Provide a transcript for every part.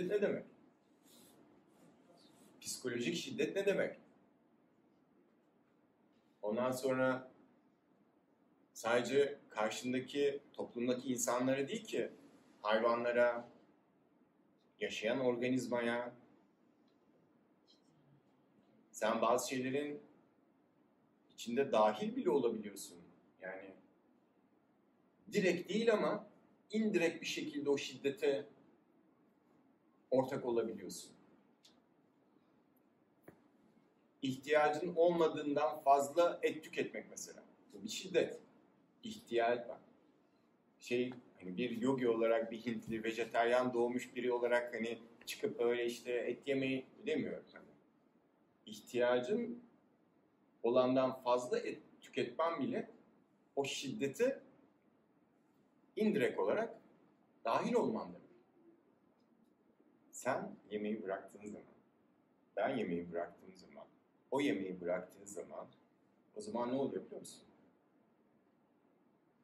şiddet ne demek? Psikolojik şiddet ne demek? Ondan sonra sadece karşındaki toplumdaki insanlara değil ki hayvanlara, yaşayan organizmaya sen bazı şeylerin içinde dahil bile olabiliyorsun. Yani direkt değil ama indirekt bir şekilde o şiddete ortak olabiliyorsun. İhtiyacın olmadığından fazla et tüketmek mesela. Bu bir şiddet. İhtiyaç var. Şey hani bir yogi olarak bir Hintli, vejeteryan doğmuş biri olarak hani çıkıp öyle işte et yemeyi demiyorum. Hani ihtiyacın olandan fazla et tüketmen bile o şiddeti indirekt olarak dahil olman demek. Sen yemeği bıraktığın zaman, ben yemeği bıraktığım zaman, o yemeği bıraktığı zaman o zaman ne oluyor biliyor musun?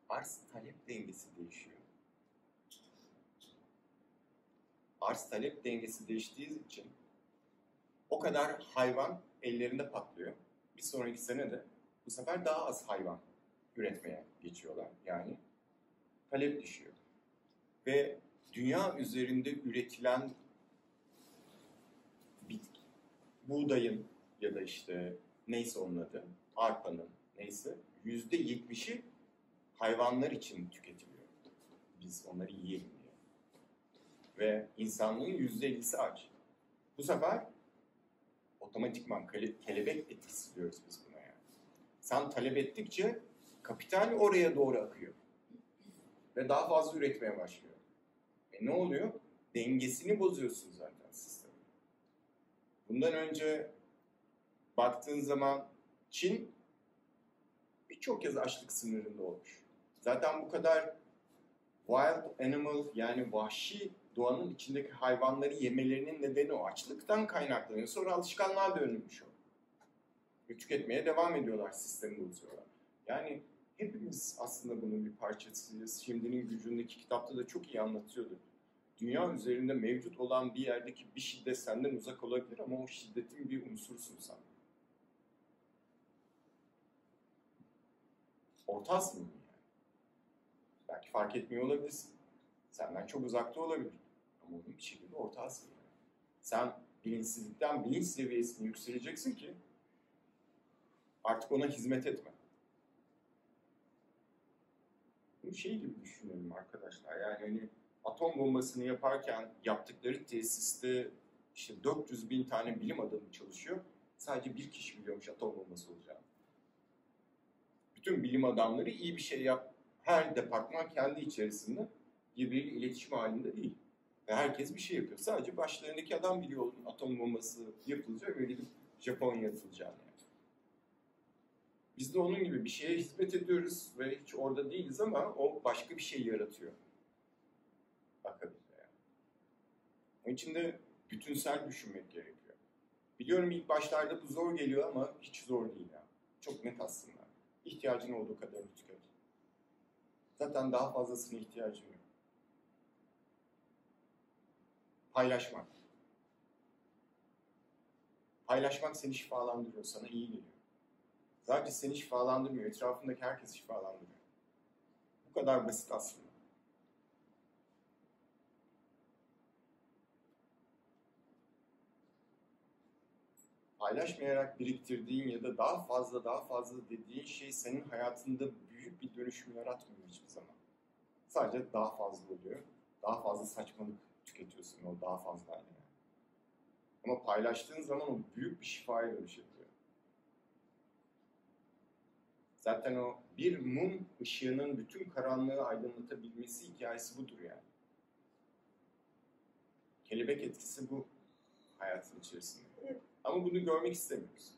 Arz talep dengesi değişiyor. Arz talep dengesi değiştiği için o kadar hayvan ellerinde patlıyor. Bir sonraki sene de bu sefer daha az hayvan üretmeye geçiyorlar. Yani talep düşüyor. Ve dünya üzerinde üretilen buğdayın ya da işte neyse onun adı, arpanın neyse yüzde yetmişi hayvanlar için tüketiliyor. Biz onları yiyelim diye. Ve insanlığın yüzde ellisi aç. Bu sefer otomatikman kele, kelebek etkisi diyoruz biz buna yani. Sen talep ettikçe kapital oraya doğru akıyor. Ve daha fazla üretmeye başlıyor. E ne oluyor? Dengesini bozuyorsun zaten sistemi. Bundan önce baktığın zaman Çin birçok kez açlık sınırında olmuş. Zaten bu kadar wild animal yani vahşi doğanın içindeki hayvanları yemelerinin nedeni o. Açlıktan kaynaklanıyor. Sonra alışkanlığa dönülmüş o. Ve tüketmeye devam ediyorlar, sistemi bozuyorlar. Yani hepimiz aslında bunun bir parçasıyız. Şimdinin gücündeki kitapta da çok iyi anlatıyordu. Dünya üzerinde mevcut olan bir yerdeki bir şiddet senden uzak olabilir ama o şiddetin bir unsursun sen. Orta aslı mı yani? Belki fark etmiyor olabilirsin. Senden çok uzakta olabilir. Ama onun bir şekilde orta aslı yani. Sen bilinçsizlikten bilinç seviyesini yükseleceksin ki artık ona hizmet etme. Bunu şey gibi düşünelim arkadaşlar. Yani hani atom bombasını yaparken yaptıkları tesiste işte 400 bin tane bilim adamı çalışıyor. Sadece bir kişi biliyormuş atom bombası olacağını. Bütün bilim adamları iyi bir şey yap. Her departman kendi içerisinde birbiriyle iletişim halinde değil. Ve herkes bir şey yapıyor. Sadece başlarındaki adam biliyor atom bombası yapılacak ve gidip Japonya'ya atılacağını. Yani. Biz de onun gibi bir şeye hizmet ediyoruz ve hiç orada değiliz ama o başka bir şey yaratıyor. Akabinde yani. Onun için de bütünsel düşünmek gerekiyor. Biliyorum ilk başlarda bu zor geliyor ama hiç zor değil ya. Çok net aslında. İhtiyacın olduğu kadar tüket. Zaten daha fazlasına ihtiyacın yok. Paylaşmak. Paylaşmak seni şifalandırıyor, sana iyi geliyor. Sadece seni şifalandırmıyor, etrafındaki herkes şifalandırıyor. Bu kadar basit aslında. Paylaşmayarak biriktirdiğin ya da daha fazla daha fazla dediğin şey senin hayatında büyük bir dönüşüm yaratmıyor hiçbir zaman. Sadece daha fazla oluyor. Daha fazla saçmalık tüketiyorsun o daha fazla yani. Ama paylaştığın zaman o büyük bir şifaya dönüşüyor. Zaten o bir mum ışığının bütün karanlığı aydınlatabilmesi hikayesi budur yani. Kelebek etkisi bu hayatın içerisinde. Evet. Ama bunu görmek istemiyoruz.